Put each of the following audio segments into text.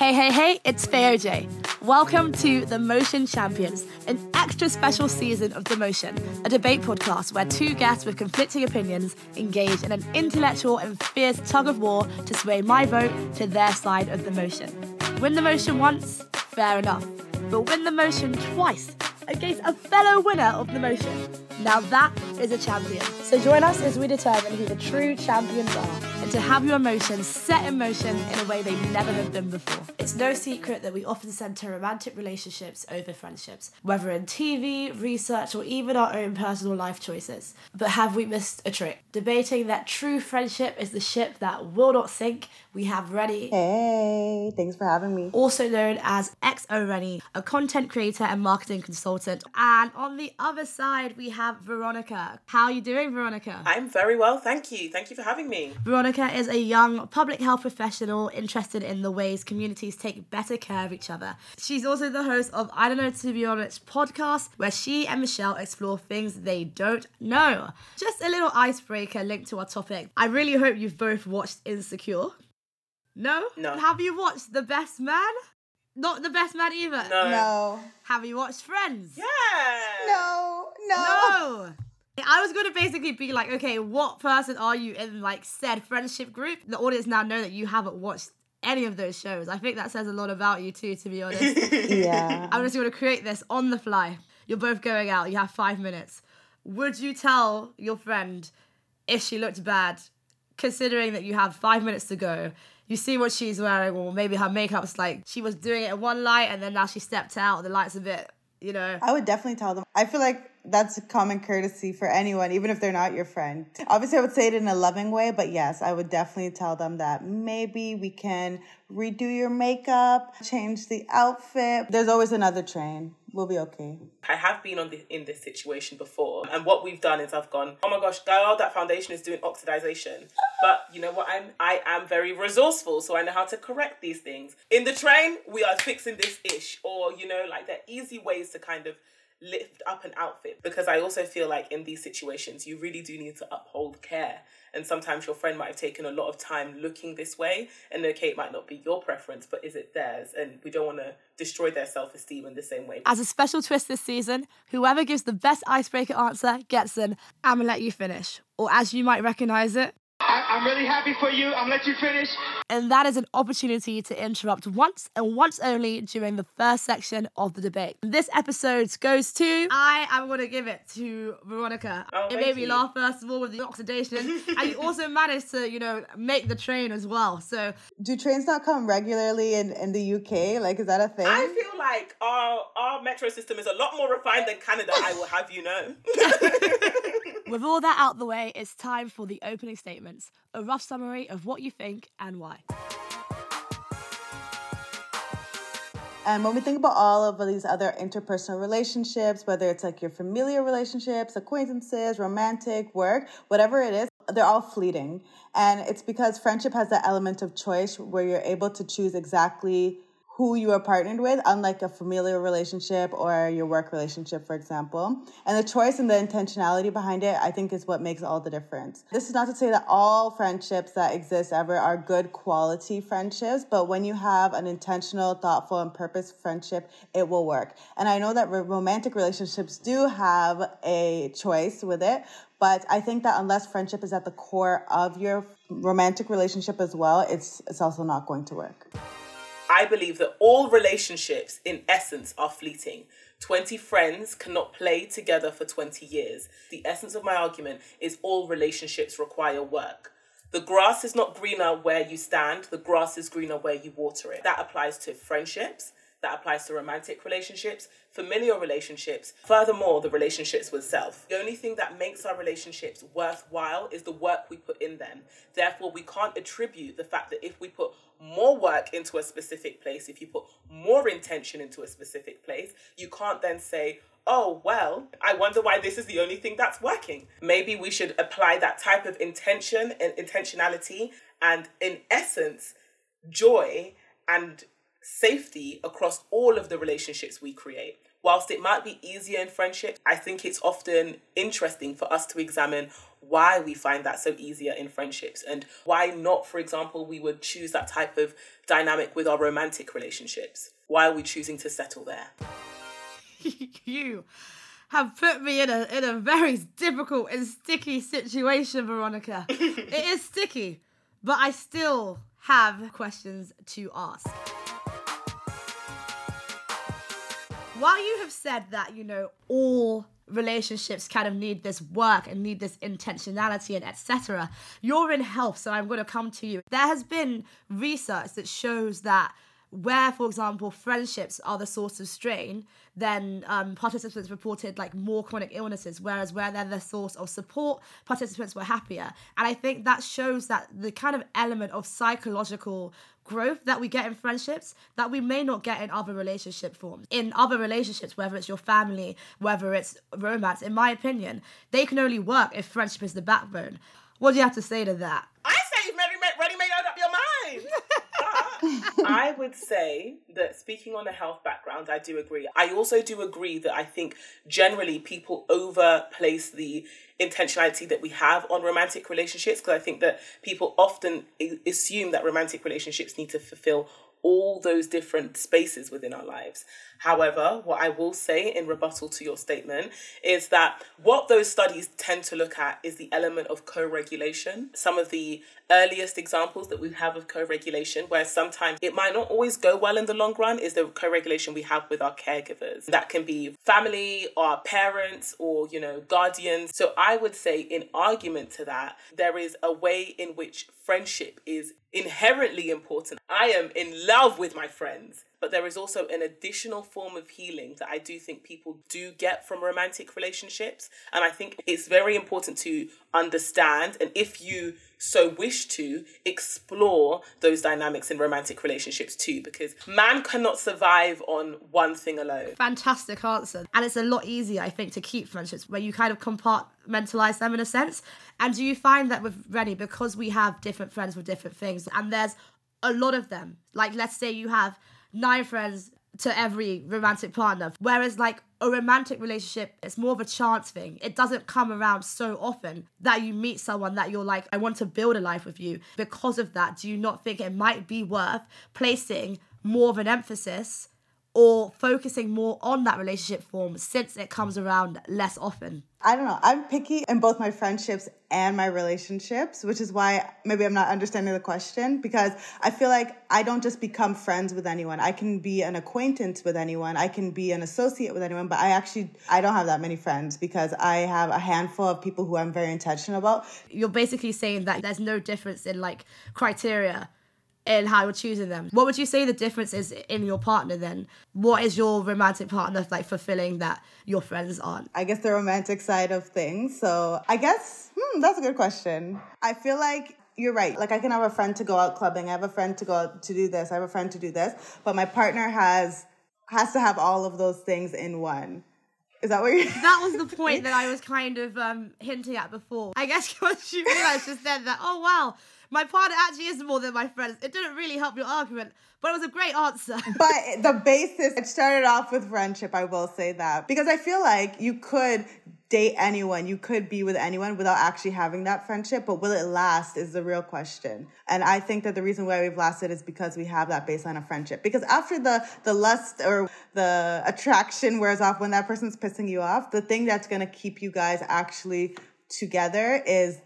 Hey, hey, hey, it's J. Welcome to The Motion Champions, an extra special season of The Motion, a debate podcast where two guests with conflicting opinions engage in an intellectual and fierce tug of war to sway my vote to their side of the motion. Win the motion once, fair enough, but win the motion twice against a fellow winner of the motion. Now that is a champion. So join us as we determine who the true champions are to have your emotions set in motion in a way they've never have been before. It's no secret that we often center romantic relationships over friendships, whether in TV, research, or even our own personal life choices. But have we missed a trick? Debating that true friendship is the ship that will not sink, we have Reni. Hey, thanks for having me. Also known as XO Reni, a content creator and marketing consultant. And on the other side, we have Veronica. How are you doing, Veronica? I'm very well, thank you. Thank you for having me. Veronica is a young public health professional interested in the ways communities take better care of each other. She's also the host of I Don't Know To Be Honest podcast, where she and Michelle explore things they don't know. Just a little icebreaker linked to our topic. I really hope you've both watched Insecure. No? No. Have you watched The Best Man? Not The Best Man either? No. No. Have you watched Friends? Yeah. No. No. No. I was going to basically be like, okay, what person are you in like said friendship group? The audience now know that you haven't watched any of those shows. I think that says a lot about you too, to be honest. Yeah. I'm just going to create this on the fly. You're both going out. You have five minutes. Would you tell your friend if she looked bad, considering that you have five minutes to go? You see what she's wearing, or maybe her makeup's like she was doing it in one light and then now she stepped out. The light's a bit, you know. I would definitely tell them. I feel like that's a common courtesy for anyone, even if they're not your friend. Obviously, I would say it in a loving way, but yes, I would definitely tell them that maybe we can redo your makeup, change the outfit. There's always another train. We'll be okay. I have been on the, in this situation before, and what we've done is I've gone, oh my gosh, girl, that foundation is doing oxidization. But you know what? I'm I am very resourceful, so I know how to correct these things. In the train, we are fixing this ish, or you know, like there are easy ways to kind of lift up an outfit because I also feel like in these situations you really do need to uphold care and sometimes your friend might have taken a lot of time looking this way and okay it might not be your preference but is it theirs and we don't want to destroy their self-esteem in the same way As a special twist this season, whoever gives the best icebreaker answer gets an I'm gonna let you finish. Or as you might recognize it, I'm really happy for you. I'm gonna let you finish. and that is an opportunity to interrupt once and once only during the first section of the debate. This episode goes to I am going to give it to Veronica. Oh, it thank made me you. laugh first of all with the oxidation, and you also managed to, you know, make the train as well. So Do trains not come regularly in, in the UK? Like, is that a thing? I feel like our our metro system is a lot more refined than Canada, I will have you know. with all that out the way, it's time for the opening statements. A rough summary of what you think and why. And when we think about all of these other interpersonal relationships, whether it's like your familiar relationships, acquaintances, romantic, work, whatever it is, they're all fleeting. And it's because friendship has that element of choice where you're able to choose exactly who you are partnered with, unlike a familial relationship or your work relationship, for example. And the choice and the intentionality behind it, I think, is what makes all the difference. This is not to say that all friendships that exist ever are good quality friendships, but when you have an intentional, thoughtful, and purpose friendship, it will work. And I know that romantic relationships do have a choice with it, but I think that unless friendship is at the core of your romantic relationship as well, it's it's also not going to work. I believe that all relationships, in essence, are fleeting. 20 friends cannot play together for 20 years. The essence of my argument is all relationships require work. The grass is not greener where you stand, the grass is greener where you water it. That applies to friendships, That applies to romantic relationships, familial relationships, furthermore, the relationships with self. The only thing that makes our relationships worthwhile is the work we put in them. Therefore, we can't attribute the fact that if we put more work into a specific place, if you put more intention into a specific place, you can't then say, oh, well, I wonder why this is the only thing that's working. Maybe we should apply that type of intention and intentionality and, in essence, joy and safety across all of the relationships we create. Whilst it might be easier in friendship, I think it's often interesting for us to examine why we find that so easier in friendships and why not, for example, we would choose that type of dynamic with our romantic relationships. Why are we choosing to settle there? you have put me in a in a very difficult and sticky situation, Veronica. it is sticky, but I still have questions to ask. While you have said that, you know, all relationships kind of need this work and need this intentionality and etc. You're in health, so I'm going to come to you. There has been research that shows that where, for example, friendships are the source of strain, then um, participants reported like more chronic illnesses, whereas where they're the source of support, participants were happier. And I think that shows that the kind of element of psychological growth that we get in friendships that we may not get in other relationship forms. In other relationships, whether it's your family, whether it's romance, in my opinion, they can only work if friendship is the backbone. What do you have to say to that? I say you've ready, ready made up your mind. I would say that speaking on a health background, I do agree. I also do agree that I think generally people overplace the intentionality that we have on romantic relationships because I think that people often assume that romantic relationships need to fulfill all those different spaces within our lives. However, what I will say in rebuttal to your statement is that what those studies tend to look at is the element of co regulation. Some of the earliest examples that we have of co regulation, where sometimes it might not always go well in the long run, is the co regulation we have with our caregivers. That can be family, our parents, or, you know, guardians. So I would say, in argument to that, there is a way in which friendship is inherently important. I am in love with my friends but there is also an additional form of healing that I do think people do get from romantic relationships. And I think it's very important to understand, and if you so wish to, explore those dynamics in romantic relationships too, because man cannot survive on one thing alone. Fantastic answer. And it's a lot easier, I think, to keep friendships where you kind of compartmentalize them in a sense. And do you find that with Reni, because we have different friends with different things, and there's a lot of them, like let's say you have nine friends to every romantic partner. Whereas, like, a romantic relationship, it's more of a chance thing. It doesn't come around so often that you meet someone that you're like, I want to build a life with you. Because of that, do you not think it might be worth placing more of an emphasis or focusing more on that relationship form since it comes around less often? I don't know. I'm picky in both my friendships and my relationships, which is why maybe I'm not understanding the question because I feel like I don't just become friends with anyone. I can be an acquaintance with anyone. I can be an associate with anyone, but I actually I don't have that many friends because I have a handful of people who I'm very intentional about. You're basically saying that there's no difference in like criteria in how you're choosing them. What would you say the difference is in your partner then? What is your romantic partner like fulfilling that your friends aren't? I guess the romantic side of things. So I guess, hmm, that's a good question. I feel like you're right. Like I can have a friend to go out clubbing. I have a friend to go out to do this. I have a friend to do this. But my partner has has to have all of those things in one. Is that what you're That was the point that I was kind of um, hinting at before. I guess what you realized just then that, oh wow, my partner actually is more than my friends. It didn't really help your argument, but it was a great answer. but the basis, it started off with friendship, I will say that. Because I feel like you could date anyone, you could be with anyone without actually having that friendship, but will it last is the real question. And I think that the reason why we've lasted is because we have that baseline of friendship. Because after the the lust or the attraction wears off when that person's pissing you off, the thing that's going to keep you guys actually together is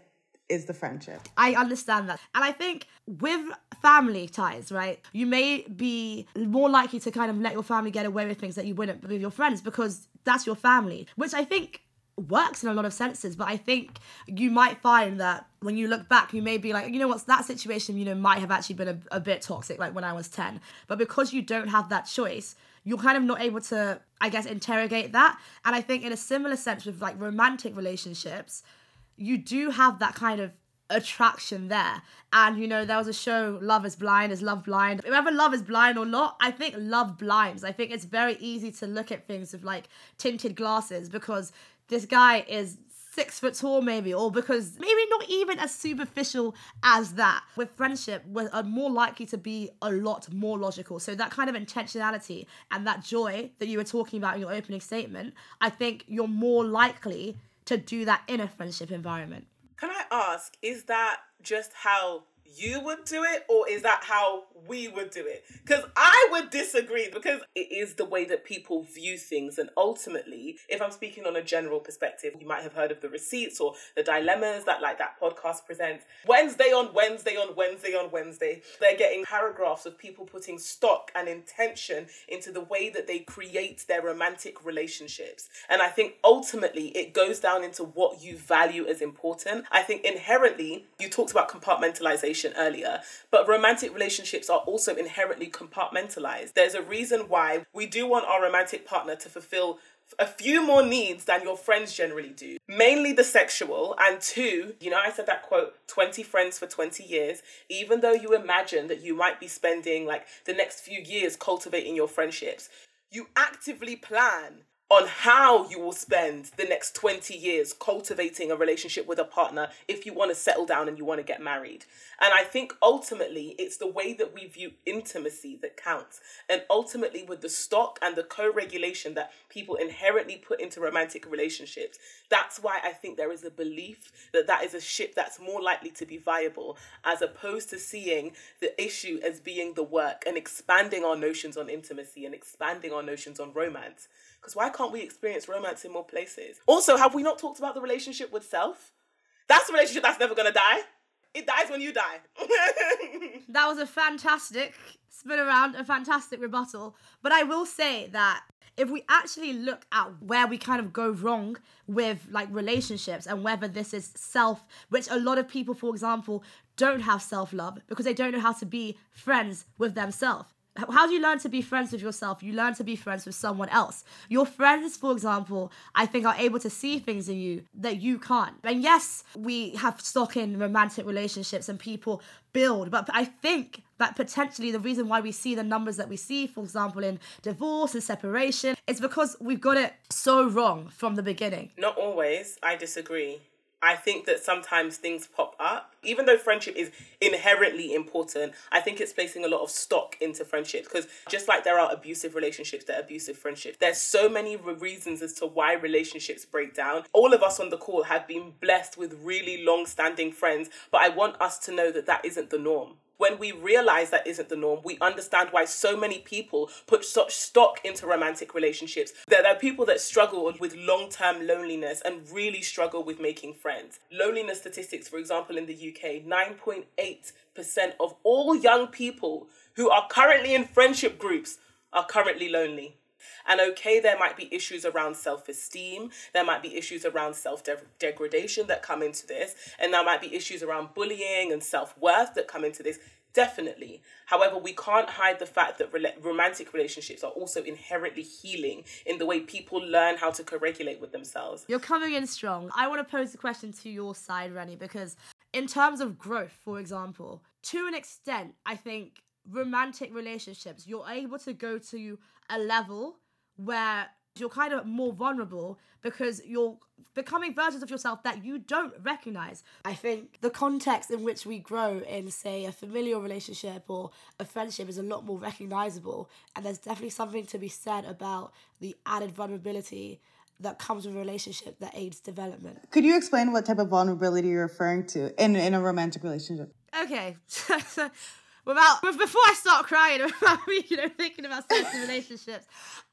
is the friendship. I understand that. And I think with family ties, right, you may be more likely to kind of let your family get away with things that you wouldn't with your friends because that's your family, which I think works in a lot of senses. But I think you might find that when you look back, you may be like, you know what, that situation, you know, might have actually been a, a bit toxic, like when I was 10. But because you don't have that choice, you're kind of not able to, I guess, interrogate that. And I think in a similar sense with like romantic relationships, you do have that kind of attraction there. And you know, there was a show, Love is Blind, is Love Blind. Whether love is blind or not, I think love blinds. I think it's very easy to look at things with like tinted glasses because this guy is six foot tall maybe or because maybe not even as superficial as that with friendship we're uh, more likely to be a lot more logical so that kind of intentionality and that joy that you were talking about in your opening statement i think you're more likely to do that in a friendship environment. Can I ask, is that just how you would do it or is that how we would do it? Because i would disagree because it is the way that people view things and ultimately if i'm speaking on a general perspective you might have heard of the receipts or the dilemmas that like that podcast presents. Wednesday on wednesday on wednesday on wednesday they're getting paragraphs of people putting stock and intention into the way that they create their romantic relationships. And i think ultimately it goes down into what you value as important. I think inherently you talked about compartmentalization earlier, but romantic relationships are also inherently compartmentalized. There's a reason why we do want our romantic partner to fulfill a few more needs than your friends generally do. Mainly the sexual, and two, you know, I said that quote 20 friends for 20 years. Even though you imagine that you might be spending like the next few years cultivating your friendships, you actively plan on how you will spend the next 20 years cultivating a relationship with a partner if you want to settle down and you want to get married. And I think ultimately it's the way that we view intimacy that counts. And ultimately, with the stock and the co regulation that people inherently put into romantic relationships, that's why I think there is a belief that that is a ship that's more likely to be viable as opposed to seeing the issue as being the work and expanding our notions on intimacy and expanding our notions on romance. Because why can't we experience romance in more places? Also, have we not talked about the relationship with self? That's a relationship that's never gonna die. It dies when you die. that was a fantastic spin around, a fantastic rebuttal. But I will say that if we actually look at where we kind of go wrong with like relationships and whether this is self, which a lot of people, for example, don't have self love because they don't know how to be friends with themselves how do you learn to be friends with yourself? You learn to be friends with someone else. Your friends, for example, I think are able to see things in you that you can't. And yes, we have stock in romantic relationships and people build, but I think that potentially the reason why we see the numbers that we see, for example, in divorce and separation, is because we've got it so wrong from the beginning. Not always. I disagree. I think that sometimes things pop up. Even though friendship is inherently important, I think it's placing a lot of stock into friendships because just like there are abusive relationships, there are abusive friendships. There's so many reasons as to why relationships break down. All of us on the call have been blessed with really long standing friends, but I want us to know that that isn't the norm when we realize that isn't the norm, we understand why so many people put such stock into romantic relationships. There are people that struggle with long term loneliness and really struggle with making friends. Loneliness statistics, for example, in the UK, 9.8% of all young people who are currently in friendship groups are currently lonely. And okay, there might be issues around self esteem, there might be issues around self degradation that come into this, and there might be issues around bullying and self worth that come into this. Definitely. However, we can't hide the fact that re- romantic relationships are also inherently healing in the way people learn how to co regulate with themselves. You're coming in strong. I want to pose a question to your side, Reni, because in terms of growth, for example, to an extent, I think romantic relationships, you're able to go to a level where you're kind of more vulnerable because you're becoming versions of yourself that you don't recognize. I think the context in which we grow in, say, a familial relationship or a friendship is a lot more recognizable. And there's definitely something to be said about the added vulnerability that comes with a relationship that aids development. Could you explain what type of vulnerability you're referring to in, in a romantic relationship? Okay. without before I start crying about you know thinking about certain relationships,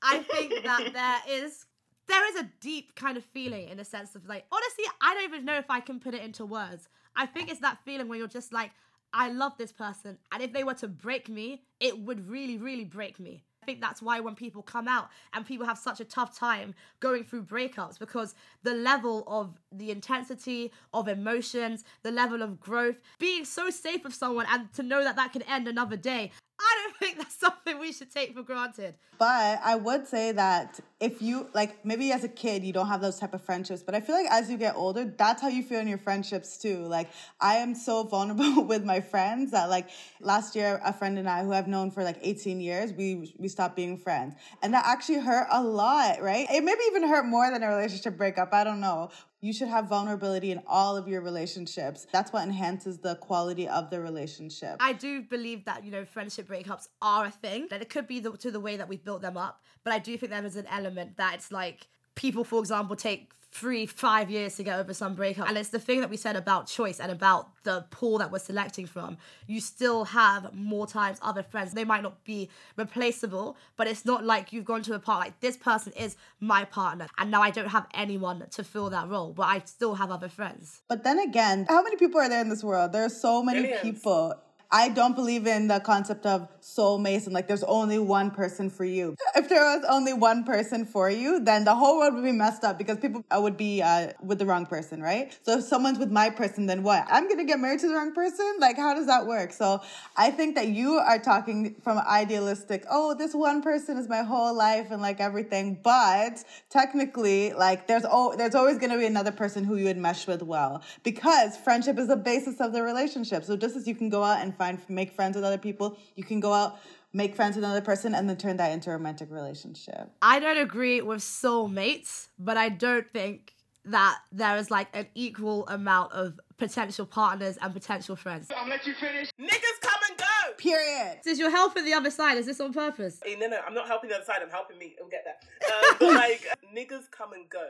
I think that there is there is a deep kind of feeling in a sense of like honestly, I don't even know if I can put it into words. I think it's that feeling where you're just like, I love this person, and if they were to break me, it would really, really break me. I think that's why when people come out and people have such a tough time going through breakups because the level of the intensity of emotions, the level of growth, being so safe with someone and to know that that can end another day. I don't think that's something we should take for granted. But I would say that if you like maybe as a kid you don't have those type of friendships, but I feel like as you get older, that's how you feel in your friendships too. Like I am so vulnerable with my friends that like last year a friend and I who I've known for like 18 years, we we stopped being friends. And that actually hurt a lot, right? It maybe even hurt more than a relationship breakup. I don't know. You should have vulnerability in all of your relationships. That's what enhances the quality of the relationship. I do believe that, you know, friendship breakups are a thing, that it could be the, to the way that we've built them up. But I do think there is an element that it's like people, for example, take three, five years to get over some breakup. And it's the thing that we said about choice and about the pool that we're selecting from. You still have more times other friends. They might not be replaceable, but it's not like you've gone to a part like this person is my partner. And now I don't have anyone to fill that role, but I still have other friends. But then again, how many people are there in this world? There are so many Millions. people. I don't believe in the concept of soulmates and like there's only one person for you. If there was only one person for you, then the whole world would be messed up because people would be uh, with the wrong person, right? So if someone's with my person, then what? I'm gonna get married to the wrong person? Like, how does that work? So I think that you are talking from idealistic, oh, this one person is my whole life and like everything. But technically, like there's oh, there's always gonna be another person who you would mesh with well because friendship is the basis of the relationship. So just as you can go out and find make friends with other people, you can go out make friends with another person and then turn that into a romantic relationship. I don't agree with soulmates, but I don't think that there is like an equal amount of potential partners and potential friends. I'm gonna let you finish. Niggas come and go. Period. Since you're helping the other side, is this on purpose? Hey, no, no, I'm not helping the other side. I'm helping me. We'll get that. Um, but like, niggas come and go.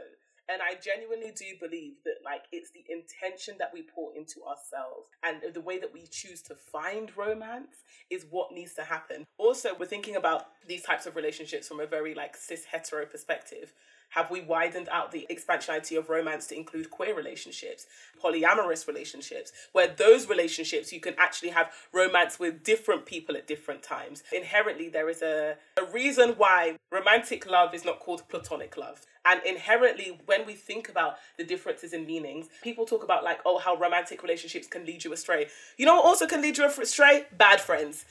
And I genuinely do believe that, like, it's the intention that we pour into ourselves and the way that we choose to find romance is what needs to happen. Also, we're thinking about these types of relationships from a very, like, cis hetero perspective. Have we widened out the expansionality of romance to include queer relationships, polyamorous relationships, where those relationships you can actually have romance with different people at different times? Inherently, there is a, a reason why romantic love is not called platonic love. And inherently, when we think about the differences in meanings, people talk about, like, oh, how romantic relationships can lead you astray. You know what also can lead you astray? Bad friends.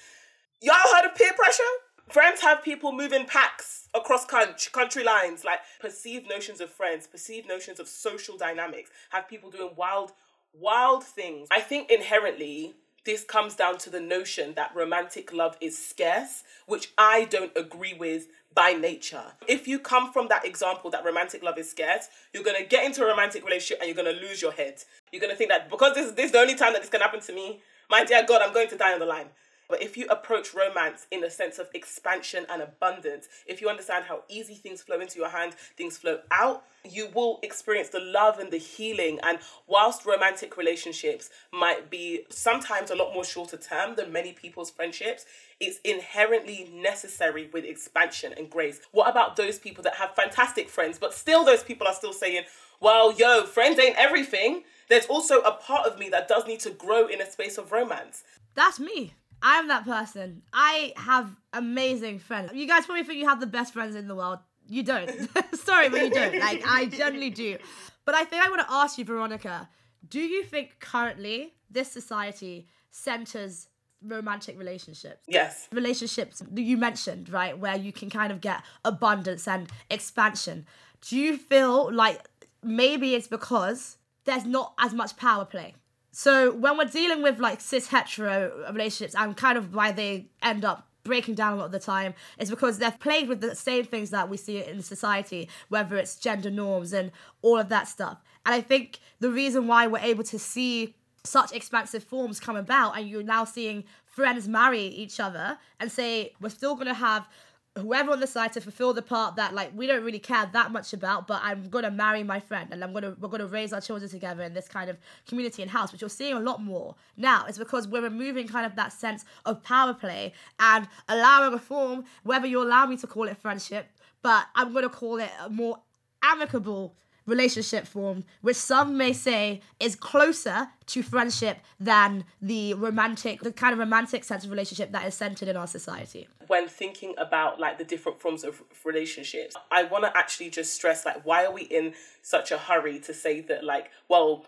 Y'all heard of peer pressure? Friends have people moving packs across country, country lines, like perceived notions of friends, perceived notions of social dynamics, have people doing wild, wild things. I think inherently this comes down to the notion that romantic love is scarce, which I don't agree with by nature. If you come from that example that romantic love is scarce, you're gonna get into a romantic relationship and you're gonna lose your head. You're gonna think that because this, this is the only time that this can happen to me, my dear God, I'm going to die on the line. But if you approach romance in a sense of expansion and abundance, if you understand how easy things flow into your hand, things flow out, you will experience the love and the healing. And whilst romantic relationships might be sometimes a lot more shorter term than many people's friendships, it's inherently necessary with expansion and grace. What about those people that have fantastic friends, but still those people are still saying, well, yo, friends ain't everything. There's also a part of me that does need to grow in a space of romance. That's me. I'm that person. I have amazing friends. You guys probably think you have the best friends in the world. You don't. Sorry, but you don't. Like, I generally do. But I think I want to ask you, Veronica, do you think currently this society centers romantic relationships? Yes. Relationships that you mentioned, right, where you can kind of get abundance and expansion. Do you feel like maybe it's because there's not as much power play? So when we're dealing with like cis hetero relationships and kind of why they end up breaking down a lot of the time is because they're played with the same things that we see in society, whether it's gender norms and all of that stuff. And I think the reason why we're able to see such expansive forms come about and you're now seeing friends marry each other and say we're still going to have whoever on the side to fulfill the part that like we don't really care that much about but i'm gonna marry my friend and i'm gonna we're gonna raise our children together in this kind of community and house which you're seeing a lot more now. It's because we're removing kind of that sense of power play and allowing a form whether you allow me to call it friendship but i'm gonna call it a more amicable relationship form, which some may say is closer to friendship than the romantic, the kind of romantic sense of relationship that is centered in our society. When thinking about like the different forms of relationships, I want to actually just stress like, why are we in such a hurry to say that, like, well,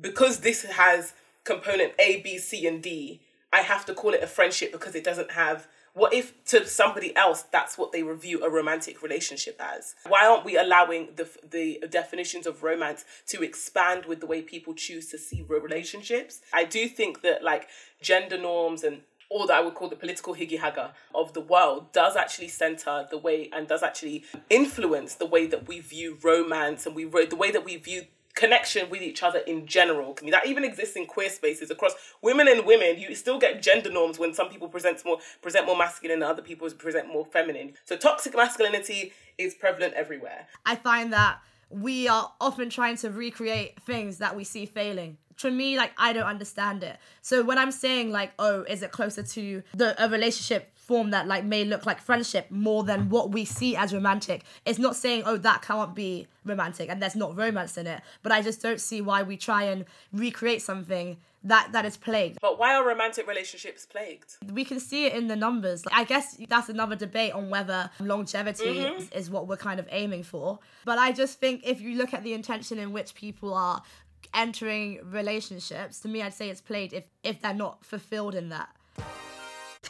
because this has component A, B, C, and D, I have to call it a friendship because it doesn't have what if to somebody else that's what they review a romantic relationship as? Why aren't we allowing the the definitions of romance to expand with the way people choose to see relationships? I do think that like gender norms and all that I would call the political higgy haga of the world does actually center the way and does actually influence the way that we view romance and we the way that we view connection with each other in general. That even exists in queer spaces across women and women. You still get gender norms when some people present more present more masculine and other people present more feminine. So toxic masculinity is prevalent everywhere. I find that we are often trying to recreate things that we see failing for me like i don't understand it so when i'm saying like oh is it closer to the a relationship form that like may look like friendship more than what we see as romantic. It's not saying oh that can't be romantic and there's not romance in it, but I just don't see why we try and recreate something that that is plagued. But why are romantic relationships plagued? We can see it in the numbers. Like, I guess that's another debate on whether longevity mm-hmm. is, is what we're kind of aiming for. But I just think if you look at the intention in which people are entering relationships, to me I'd say it's played if if they're not fulfilled in that.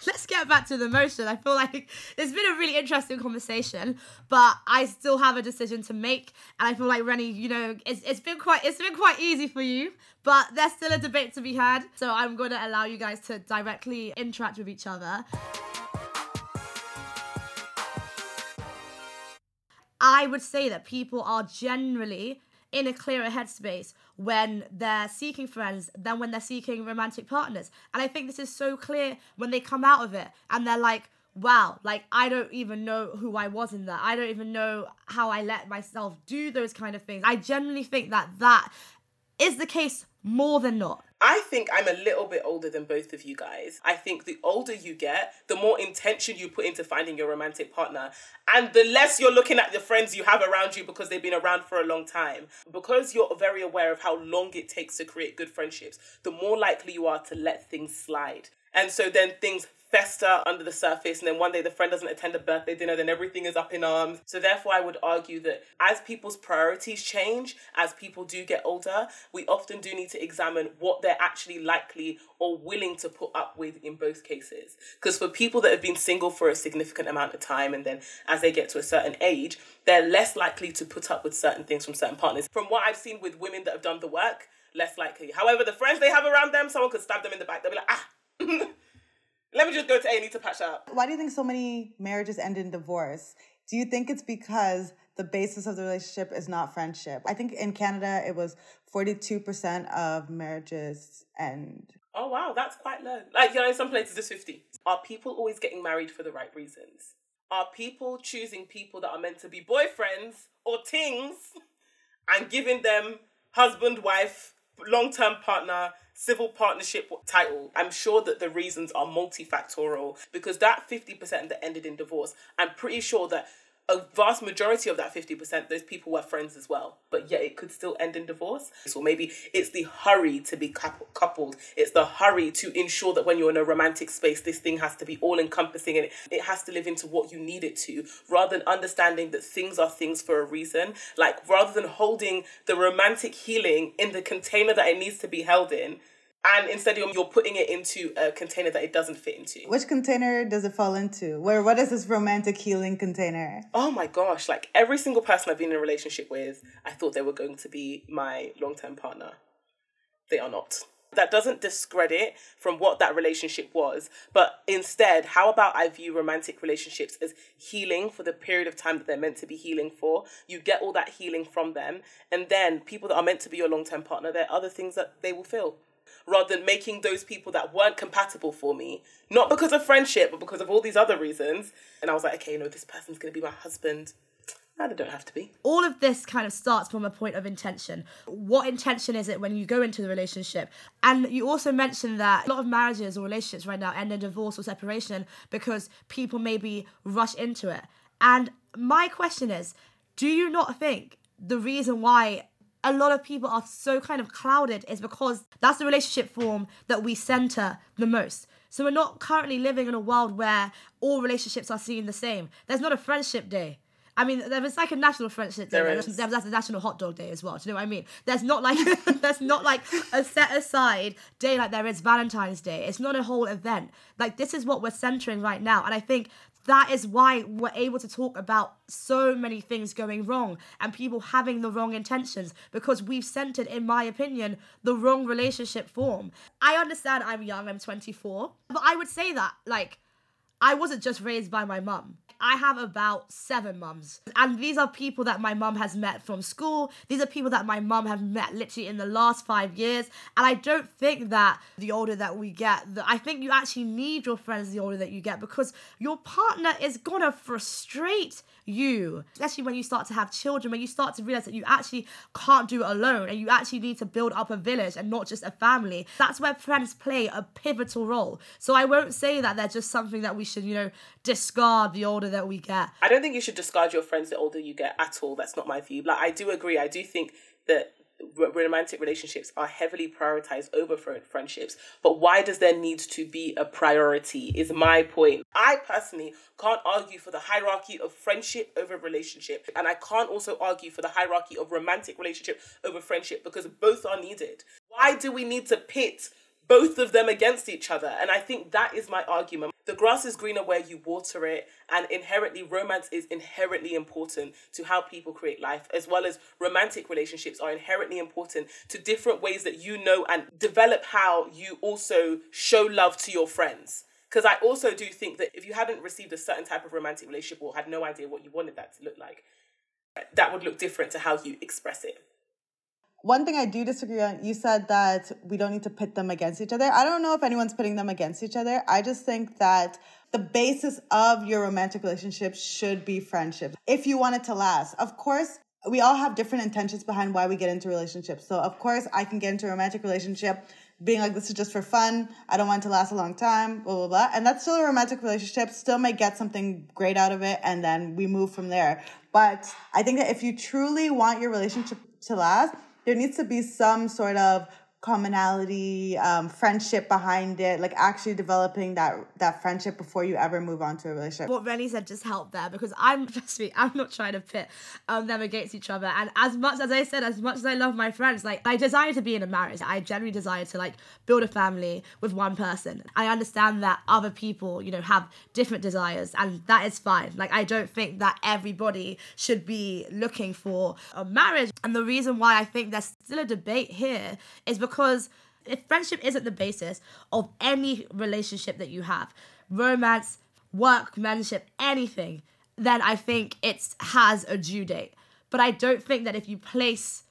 let's get back to the motion. I feel like it's been a really interesting conversation, but I still have a decision to make, and I feel like Reni, you know, it's, it's been quite it's been quite easy for you, but there's still a debate to be had. So I'm going to allow you guys to directly interact with each other. I would say that people are generally in a clearer headspace when they're seeking friends than when they're seeking romantic partners. And I think this is so clear when they come out of it and they're like, wow, like I don't even know who I was in that. I don't even know how I let myself do those kind of things. I generally think that that is the case more than not. I think I'm a little bit older than both of you guys. I think the older you get, the more intention you put into finding your romantic partner, and the less you're looking at the friends you have around you because they've been around for a long time. Because you're very aware of how long it takes to create good friendships, the more likely you are to let things slide. And so then things fester under the surface and then one day the friend doesn't attend a birthday dinner then everything is up in arms. So therefore i would argue that as people's priorities change as people do get older we often do need to examine what they're actually likely or willing to put up with in both cases. Because for people that have been single for a significant amount of time and then as they get to a certain age they're less likely to put up with certain things from certain partners. From what i've seen with women that have done the work less likely. However the friends they have around them someone could stab them in the back. They'll be like ah Let me just go to A to patch up. Why do you think so many marriages end in divorce? Do you think it's because the basis of the relationship is not friendship? I think in Canada it was 42% of marriages end. Oh wow, that's quite low. Like, you know, in some places it's 50. Are people always getting married for the right reasons? Are people choosing people that are meant to be boyfriends or tings and giving them husband, wife, long term partner, civil partnership title, I'm sure that the reasons are multifactorial because that 50% that ended in divorce, I'm pretty sure that a vast majority of that 50%, those people were friends as well. But yet it could still end in divorce. So maybe it's the hurry to be coupled. It's the hurry to ensure that when you're in a romantic space, this thing has to be all encompassing and it has to live into what you need it to, rather than understanding that things are things for a reason. Like rather than holding the romantic healing in the container that it needs to be held in, and instead you're, you're putting it into a container that it doesn't fit into. Which container does it fall into? Where what is this romantic healing container? Oh my gosh, like every single person I've been in a relationship with, I thought they were going to be my long-term partner. They are not. That doesn't discredit from what that relationship was, but instead, how about I view romantic relationships as healing for the period of time that they're meant to be healing for? You get all that healing from them, and then people that are meant to be your long term partner, there are other things that they will feel rather than making those people that weren't compatible for me, not because of friendship, but because of all these other reasons. And I was like, okay, no, this person's going to be my husband. No, they don't have to be. All of this kind of starts from a point of intention. What intention is it when you go into the relationship? And you also mentioned that a lot of marriages or relationships right now end in divorce or separation because people maybe rush into it. And my question is do you not think the reason why a lot of people are so kind of clouded is because that's the relationship form that we center the most. So we're not currently living in a world where all relationships are seen the same. There's not a friendship day. I mean, there is like a national friendship day. There There's, is. there's a national hot dog day as well. Do you know what I mean? There's not like there's not like a set aside day like there is Valentine's Day. It's not a whole event. Like this is what we're centering right now, and I think that is why we're able to talk about so many things going wrong and people having the wrong intentions because we've centered, in my opinion, the wrong relationship form. I understand I'm young, I'm 24, but I would say that like. I wasn't just raised by my mum. I have about seven mums. And these are people that my mum has met from school. These are people that my mum have met literally in the last five years. And I don't think that the older that we get, that I think you actually need your friends the older that you get because your partner is gonna frustrate you, especially when you start to have children, when you start to realize that you actually can't do it alone and you actually need to build up a village and not just a family. That's where friends play a pivotal role. So I won't say that they're just something that we should, you know, discard the older that we get. I don't think you should discard your friends the older you get at all. That's not my view. Like I do agree. I do think that romantic relationships are heavily prioritized over fri- friendships. But why does there need to be a priority? Is my point. I personally can't argue for the hierarchy of friendship over relationship, and I can't also argue for the hierarchy of romantic relationship over friendship because both are needed. Why do we need to pit? Both of them against each other. And I think that is my argument. The grass is greener where you water it, and inherently, romance is inherently important to how people create life, as well as romantic relationships are inherently important to different ways that you know and develop how you also show love to your friends. Because I also do think that if you hadn't received a certain type of romantic relationship or had no idea what you wanted that to look like, that would look different to how you express it. One thing I do disagree on, you said that we don't need to pit them against each other. I don't know if anyone's pitting them against each other. I just think that the basis of your romantic relationship should be friendship. If you want it to last, of course, we all have different intentions behind why we get into relationships. So, of course, I can get into a romantic relationship being like, this is just for fun. I don't want it to last a long time, blah, blah, blah. And that's still a romantic relationship, still may get something great out of it, and then we move from there. But I think that if you truly want your relationship to last, there needs to be some sort of commonality, um, friendship behind it, like actually developing that that friendship before you ever move on to a relationship. What Reni said just helped there because I'm trust me, I'm not trying to pit um, them against each other. And as much as I said, as much as I love my friends, like I desire to be in a marriage. I generally desire to like build a family with one person. I understand that other people, you know, have different desires, and that is fine. Like I don't think that everybody should be looking for a marriage. And the reason why I think there's still a debate here is because if friendship isn't the basis of any relationship that you have, romance, work, workmanship, anything, then I think it has a due date. But I don't think that if you place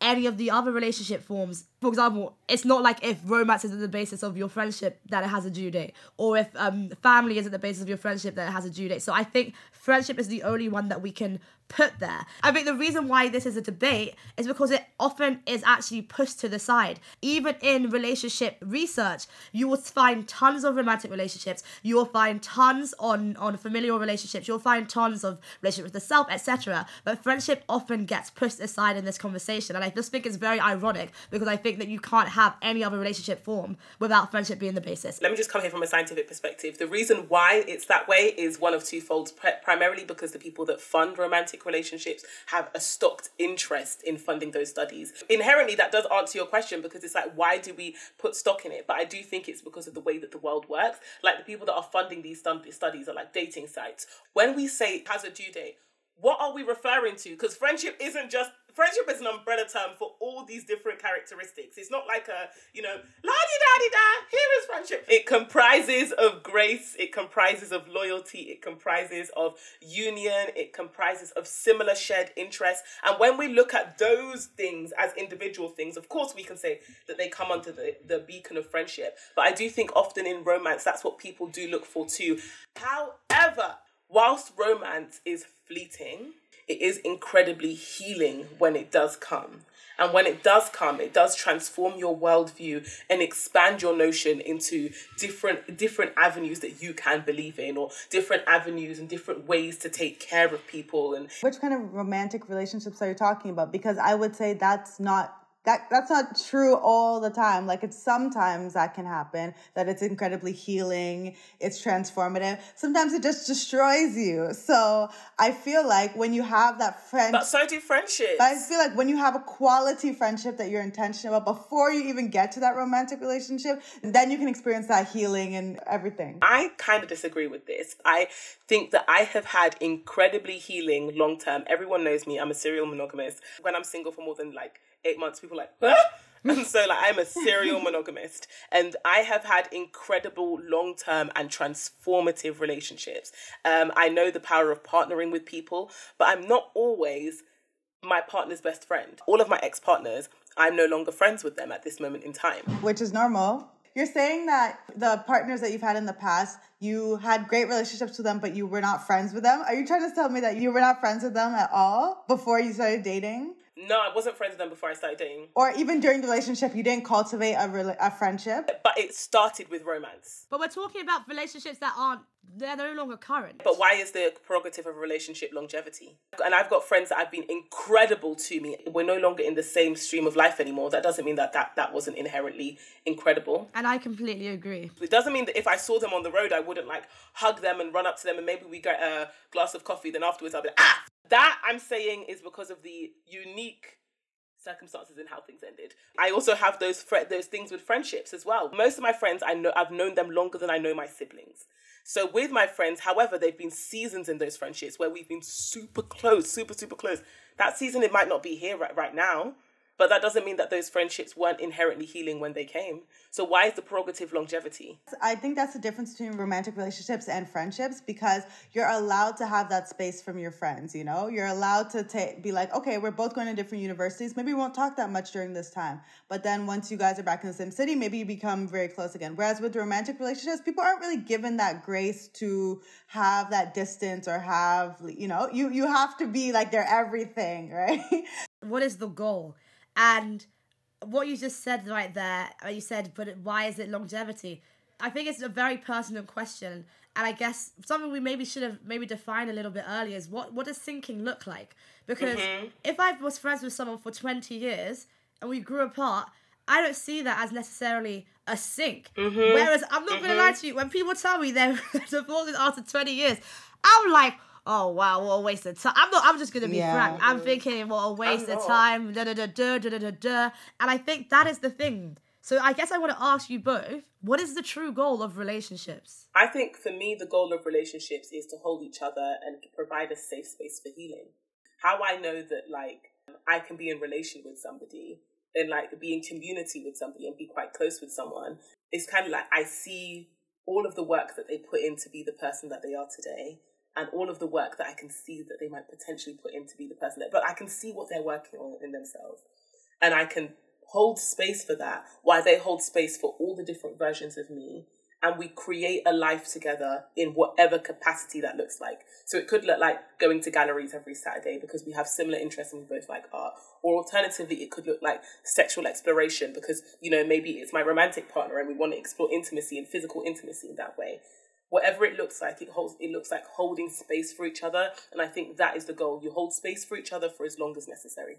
any of the other relationship forms, for example, it's not like if romance isn't the basis of your friendship that it has a due date, or if um, family isn't the basis of your friendship that it has a due date. So I think friendship is the only one that we can put there. I think the reason why this is a debate is because it often is actually pushed to the side. Even in relationship research, you will find tons of romantic relationships. You will find tons on on familial relationships. You'll find tons of relationships with the self, etc. But friendship often gets pushed aside in this conversation, and I just think it's very ironic because I think that you can't have any other relationship form without friendship being the basis. Let me just come here from a scientific perspective. The reason why it's that way is one of two folds. Primarily because the people that fund romantic relationships have a stocked interest in funding those studies. Inherently, that does answer your question because it's like, why do we put stock in it? But I do think it's because of the way that the world works. Like the people that are funding these studies are like dating sites. When we say has a due date, what are we referring to? Because friendship isn't just friendship is an umbrella term for all these different characteristics. It's not like a, you know, la di da di da, here is friendship. It comprises of grace, it comprises of loyalty, it comprises of union, it comprises of similar shared interests. And when we look at those things as individual things, of course we can say that they come under the, the beacon of friendship. But I do think often in romance, that's what people do look for too. However, whilst romance is fleeting, it is incredibly healing when it does come. And when it does come, it does transform your worldview and expand your notion into different different avenues that you can believe in, or different avenues and different ways to take care of people. And which kind of romantic relationships are you talking about? Because I would say that's not that that's not true all the time. Like it's sometimes that can happen that it's incredibly healing, it's transformative. Sometimes it just destroys you. So I feel like when you have that friend, but so do friendships. I feel like when you have a quality friendship that you're intentional about before you even get to that romantic relationship, then you can experience that healing and everything. I kind of disagree with this. I think that I have had incredibly healing long term. Everyone knows me. I'm a serial monogamist. When I'm single for more than like eight months, people like, huh? and so like I'm a serial monogamist and I have had incredible long-term and transformative relationships. Um, I know the power of partnering with people, but I'm not always my partner's best friend. All of my ex-partners, I'm no longer friends with them at this moment in time. Which is normal. You're saying that the partners that you've had in the past, you had great relationships with them, but you were not friends with them. Are you trying to tell me that you were not friends with them at all before you started dating? No, I wasn't friends with them before I started dating. Or even during the relationship, you didn't cultivate a, re- a friendship. But it started with romance. But we're talking about relationships that aren't, they're no longer current. But why is the prerogative of a relationship longevity? And I've got friends that have been incredible to me. We're no longer in the same stream of life anymore. That doesn't mean that that, that wasn't inherently incredible. And I completely agree. It doesn't mean that if I saw them on the road, I wouldn't like hug them and run up to them and maybe we get a glass of coffee. Then afterwards, I'll be like, ah! That I'm saying is because of the unique circumstances and how things ended. I also have those fr- those things with friendships as well. Most of my friends I know I've known them longer than I know my siblings. So with my friends, however, they've been seasons in those friendships where we've been super close, super super close. That season it might not be here right right now, but that doesn't mean that those friendships weren't inherently healing when they came. So why is the prerogative longevity? I think that's the difference between romantic relationships and friendships because you're allowed to have that space from your friends, you know? You're allowed to ta- be like, okay, we're both going to different universities. Maybe we won't talk that much during this time. But then once you guys are back in the same city, maybe you become very close again. Whereas with romantic relationships, people aren't really given that grace to have that distance or have, you know, you, you have to be like their everything, right? What is the goal? And what you just said right there, uh, you said, but why is it longevity? I think it's a very pertinent question. And I guess something we maybe should have maybe defined a little bit earlier is what, what does sinking look like? Because mm-hmm. if I was friends with someone for 20 years and we grew apart, I don't see that as necessarily a sink. Mm-hmm. Whereas I'm not mm-hmm. going to lie to you, when people tell me they're divorced after 20 years, I'm like, oh wow, what a waste of time. I'm not. I'm just gonna be yeah. frank. I'm thinking what a waste of time. Da, da, da, da, da, da, da, And I think that is the thing. So I guess I want to ask you both: What is the true goal of relationships? I think for me, the goal of relationships is to hold each other and provide a safe space for healing. How I know that like I can be in relation with somebody and like be in community with somebody and be quite close with someone is kind of like I see all of the work that they put in to be the person that they are today and all of the work that I can see that they might potentially put in to be the person that, but I can see what they're working on in themselves. And I can hold space for that while they hold space for all the different versions of me. And we create a life together in whatever capacity that looks like. So it could look like going to galleries every Saturday because we have similar interests and we both like art. Or alternatively, it could look like sexual exploration because, you know, maybe it's my romantic partner and we want to explore intimacy and physical intimacy in that way whatever it looks like, it holds it looks like holding space for each other. And I think that is the goal. You hold space for each other for as long as necessary.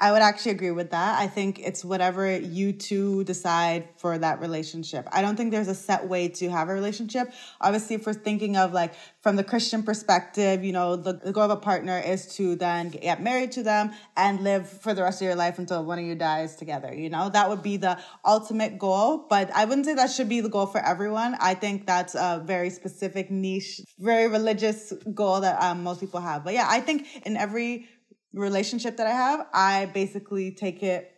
I would actually agree with that. I think it's whatever you two decide for that relationship. I don't think there's a set way to have a relationship. Obviously, if we're thinking of like from the Christian perspective, you know, the, the goal of a partner is to then get married to them and live for the rest of your life until one of you dies together. You know, that would be the ultimate goal. But I wouldn't say that should be the goal for everyone. I think that's a very specific niche, very religious goal that um, most people have. But yeah, I think in every relationship that I have, I basically take it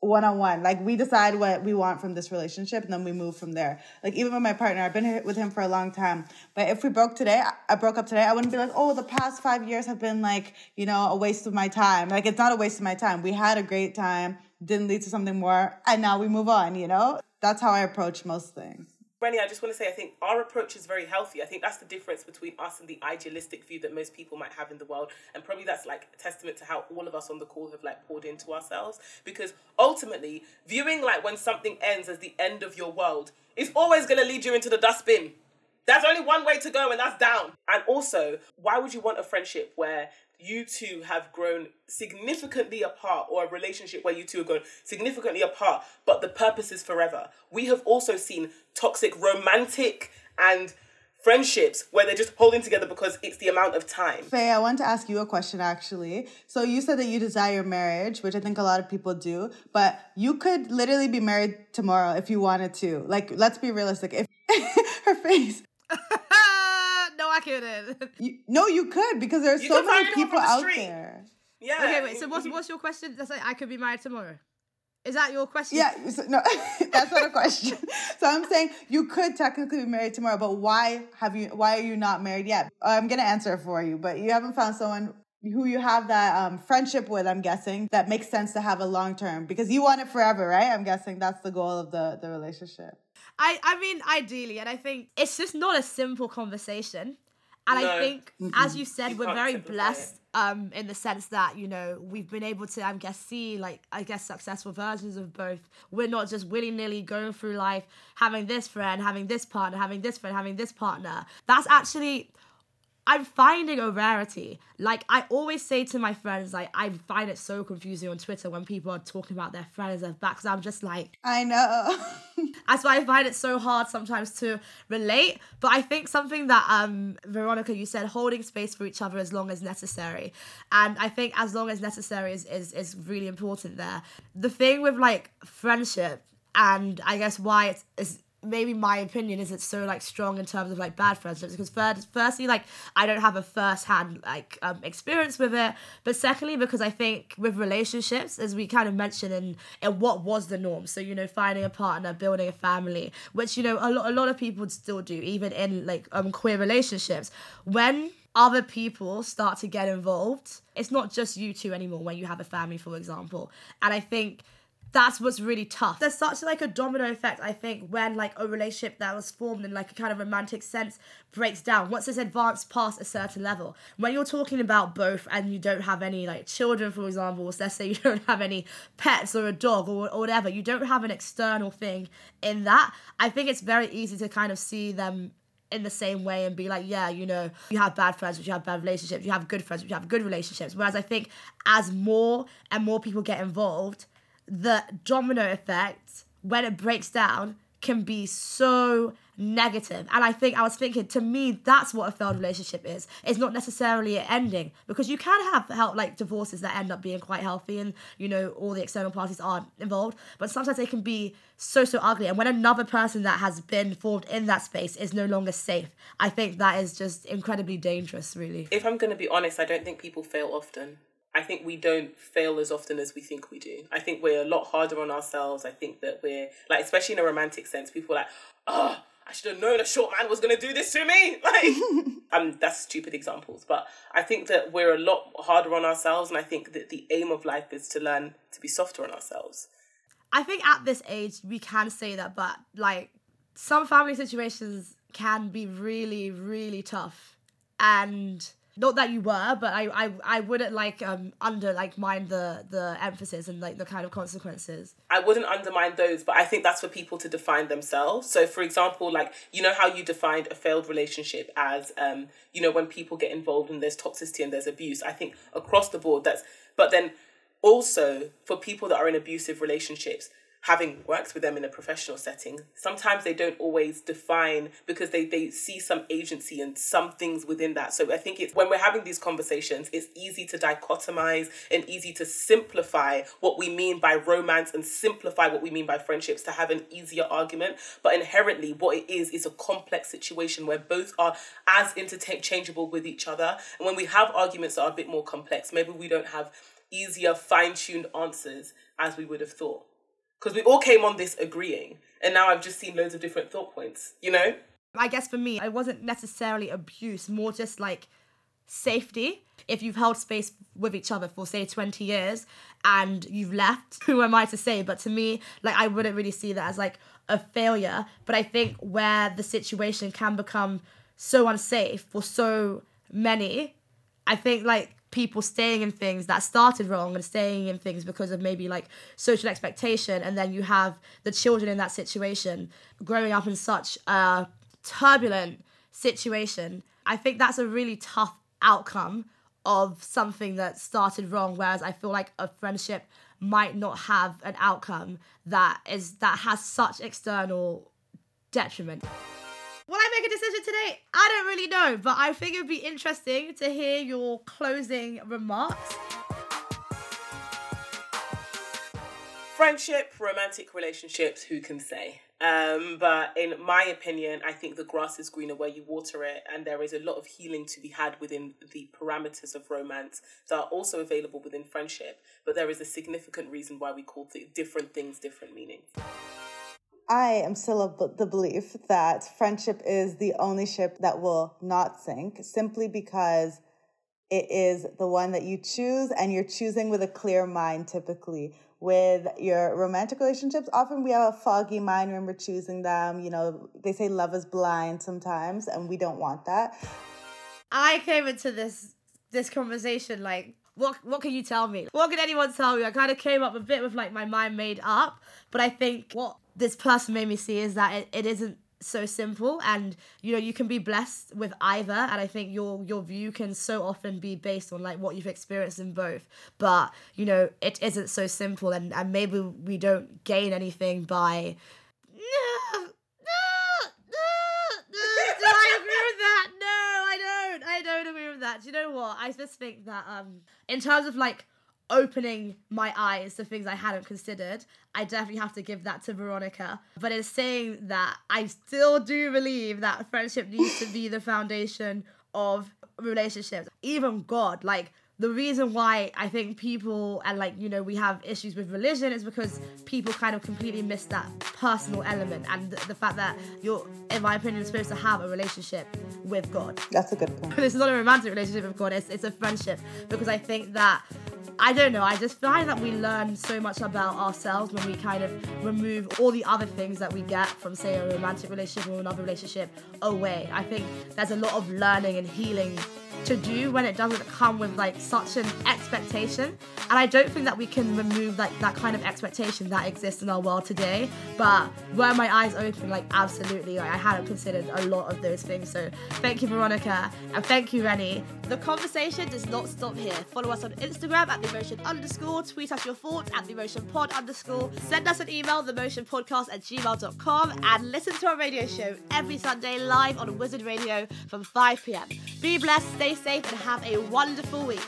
one on one. Like we decide what we want from this relationship and then we move from there. Like even with my partner, I've been with him for a long time. But if we broke today, I broke up today, I wouldn't be like, oh, the past five years have been like, you know, a waste of my time. Like it's not a waste of my time. We had a great time, didn't lead to something more, and now we move on, you know? That's how I approach most things. Brenny, I just want to say I think our approach is very healthy. I think that's the difference between us and the idealistic view that most people might have in the world. And probably that's like a testament to how all of us on the call have like poured into ourselves. Because ultimately, viewing like when something ends as the end of your world is always gonna lead you into the dustbin. There's only one way to go, and that's down. And also, why would you want a friendship where you two have grown significantly apart, or a relationship where you two have grown significantly apart, but the purpose is forever? We have also seen toxic romantic and friendships where they're just holding together because it's the amount of time. Faye, I want to ask you a question actually. So you said that you desire marriage, which I think a lot of people do, but you could literally be married tomorrow if you wanted to. Like, let's be realistic. If her face. No, You, no, you could because there's You so many people the out street. there. Yeah. Okay, wait. So what's what's your question? That's like I could be married tomorrow. Is that your question? Yeah, so, no, that's not a question. So I'm saying you could technically be married tomorrow, but why have you? Why are you not married yet? I'm gonna answer it for you, but you haven't found someone who you have that um, friendship with. I'm guessing that makes sense to have a long term because you want it forever, right? I'm guessing that's the goal of the the relationship. I I mean ideally, and I think it's just not a simple conversation. And No. I think, as you said, You we're very blessed um, in the sense that you know we've been able to, I guess, see like I guess successful versions of both. We're not just willy nilly going through life having this friend, having this partner, having this friend, having this partner. That's actually I'm finding a rarity. Like I always say to my friends, like I find it so confusing on Twitter when people are talking about their friends as back. Because I'm just like, I know. that's why I find it so hard sometimes to relate. But I think something that um Veronica, you said holding space for each other as long as necessary. And I think as long as necessary is is, is really important there. The thing with like friendship and I guess why it's is maybe my opinion isn't so like strong in terms of like bad friendships because first, firstly like I don't have a first hand like um, experience with it. But secondly because I think with relationships as we kind of mentioned in, in what was the norm so you know finding a partner building a family which you know a lot, a lot of people still do even in like um queer relationships. When other people start to get involved it's not just you two anymore when you have a family for example. And I think that's what's really tough. There's such like a domino effect, I think, when like a relationship that was formed in like a kind of romantic sense breaks down. Once it's advanced past a certain level. When you're talking about both and you don't have any like children, for example, let's say you don't have any pets or a dog or, or whatever, you don't have an external thing in that. I think it's very easy to kind of see them in the same way and be like, yeah, you know, you have bad friends, but you have bad relationships, you have good friends, you have good relationships. Whereas I think as more and more people get involved, the domino effect when it breaks down can be so negative. And i think i was thinking to me that's what a failed relationship is. It's not necessarily an ending because you can have help like divorces that end up being quite healthy and you know all the external parties aren't involved but sometimes they can be so so ugly. And when another person that has been formed in that space is no longer safe i think that is just incredibly dangerous really. If I'm going to be honest, I don't think people fail often. I think we don't fail as often as we think we do. I think we're a lot harder on ourselves. I think that we're like, especially in a romantic sense, people are like, oh, I should have known a short man was going to do this to me. Like, um, that's stupid examples, but I think that we're a lot harder on ourselves, and I think that the aim of life is to learn to be softer on ourselves. I think at this age we can say that, but like some family situations can be really, really tough. And not that you were, but I, I, I wouldn't like um under like mind the the emphasis and like the kind of consequences. I wouldn't undermine those, but I think that's for people to define themselves. So, for example, like you know how you defined a failed relationship as, um, you know, when people get involved and there's toxicity and there's abuse. I think across the board, that's. But then also for people that are in abusive relationships, having worked with them in a professional setting, sometimes they don't always define because they, they see some agency and some things within that. So I think it's when we're having these conversations, it's easy to dichotomize and easy to simplify what we mean by romance and simplify what we mean by friendships to have an easier argument. But inherently, what it is is a complex situation where both are as interchangeable with each other. And when we have arguments that are a bit more complex, maybe we don't have easier, fine tuned answers as we would have thought because we all came on this agreeing and now i've just seen loads of different thought points you know I guess for me, it wasn't necessarily abuse, more just like safety. If you've held space with each other for say 20 years and you've left, who am I to say? But to me, like I wouldn't really see that as like a failure. But I think where the situation can become so unsafe for so many, I think like people staying in things that started wrong and staying in things because of maybe like social expectation. And then you have the children in that situation growing up in such a turbulent situation. I think that's a really tough outcome of something that started wrong whereas i feel like a friendship might not have an outcome that is that has such external detriment Will I make a decision today? I don't really know, but I think it would be interesting to hear your closing remarks. Friendship, romantic relationships, who can say? Um, but in my opinion, I think the grass is greener where you water it, and there is a lot of healing to be had within the parameters of romance that are also available within friendship. But there is a significant reason why we call different things different meanings. I am still of the belief that friendship is the only ship that will not sink simply because it is the one that you choose and you're choosing with a clear mind typically. With your romantic relationships, often we have a foggy mind when we're choosing them. You know, they say love is blind sometimes, and we don't want that. I came into this this conversation like what what can you tell me? What can anyone tell me? I kind of came up a bit with like my mind made up, but I think what this person made me see is that it, it isn't so simple and you know you can be blessed with either and i think your your view can so often be based on like what you've experienced in both but you know it isn't so simple and and maybe we don't gain anything by that? No, I don't. I don't agree with that. Do you know what? I just think that um in terms of like opening my eyes to things I hadn't considered. I definitely have to give that to Veronica. But in saying that, I still do believe that friendship needs to be the foundation of relationships. Even God, like, the reason why I think people and like you know we have issues with religion is because people kind of completely miss that personal element and the, the fact that you're in my opinion supposed to have a relationship with God. That's a good point. This is not a romantic relationship with God, it's, it's a friendship because I think that I don't know. I just find that we learn so much about ourselves when we kind of remove all the other things that we get from, say, a romantic relationship or another relationship away. I think there's a lot of learning and healing to do when it doesn't come with like such an expectation. And I don't think that we can remove like that kind of expectation that exists in our world today. But were my eyes open, like absolutely, like, I hadn't considered a lot of those things. So thank you, Veronica, and thank you, Reni. The conversation does not stop here. Follow us on Instagram at the emotion underscore, tweet us your thoughts at the emotion pod underscore, send us an email, the motion podcast at gmail.com, and listen to our radio show every Sunday live on Wizard Radio from 5 pm. Be blessed, stay safe, and have a wonderful week.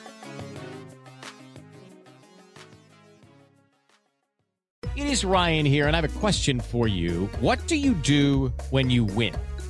It is Ryan here, and I have a question for you. What do you do when you win?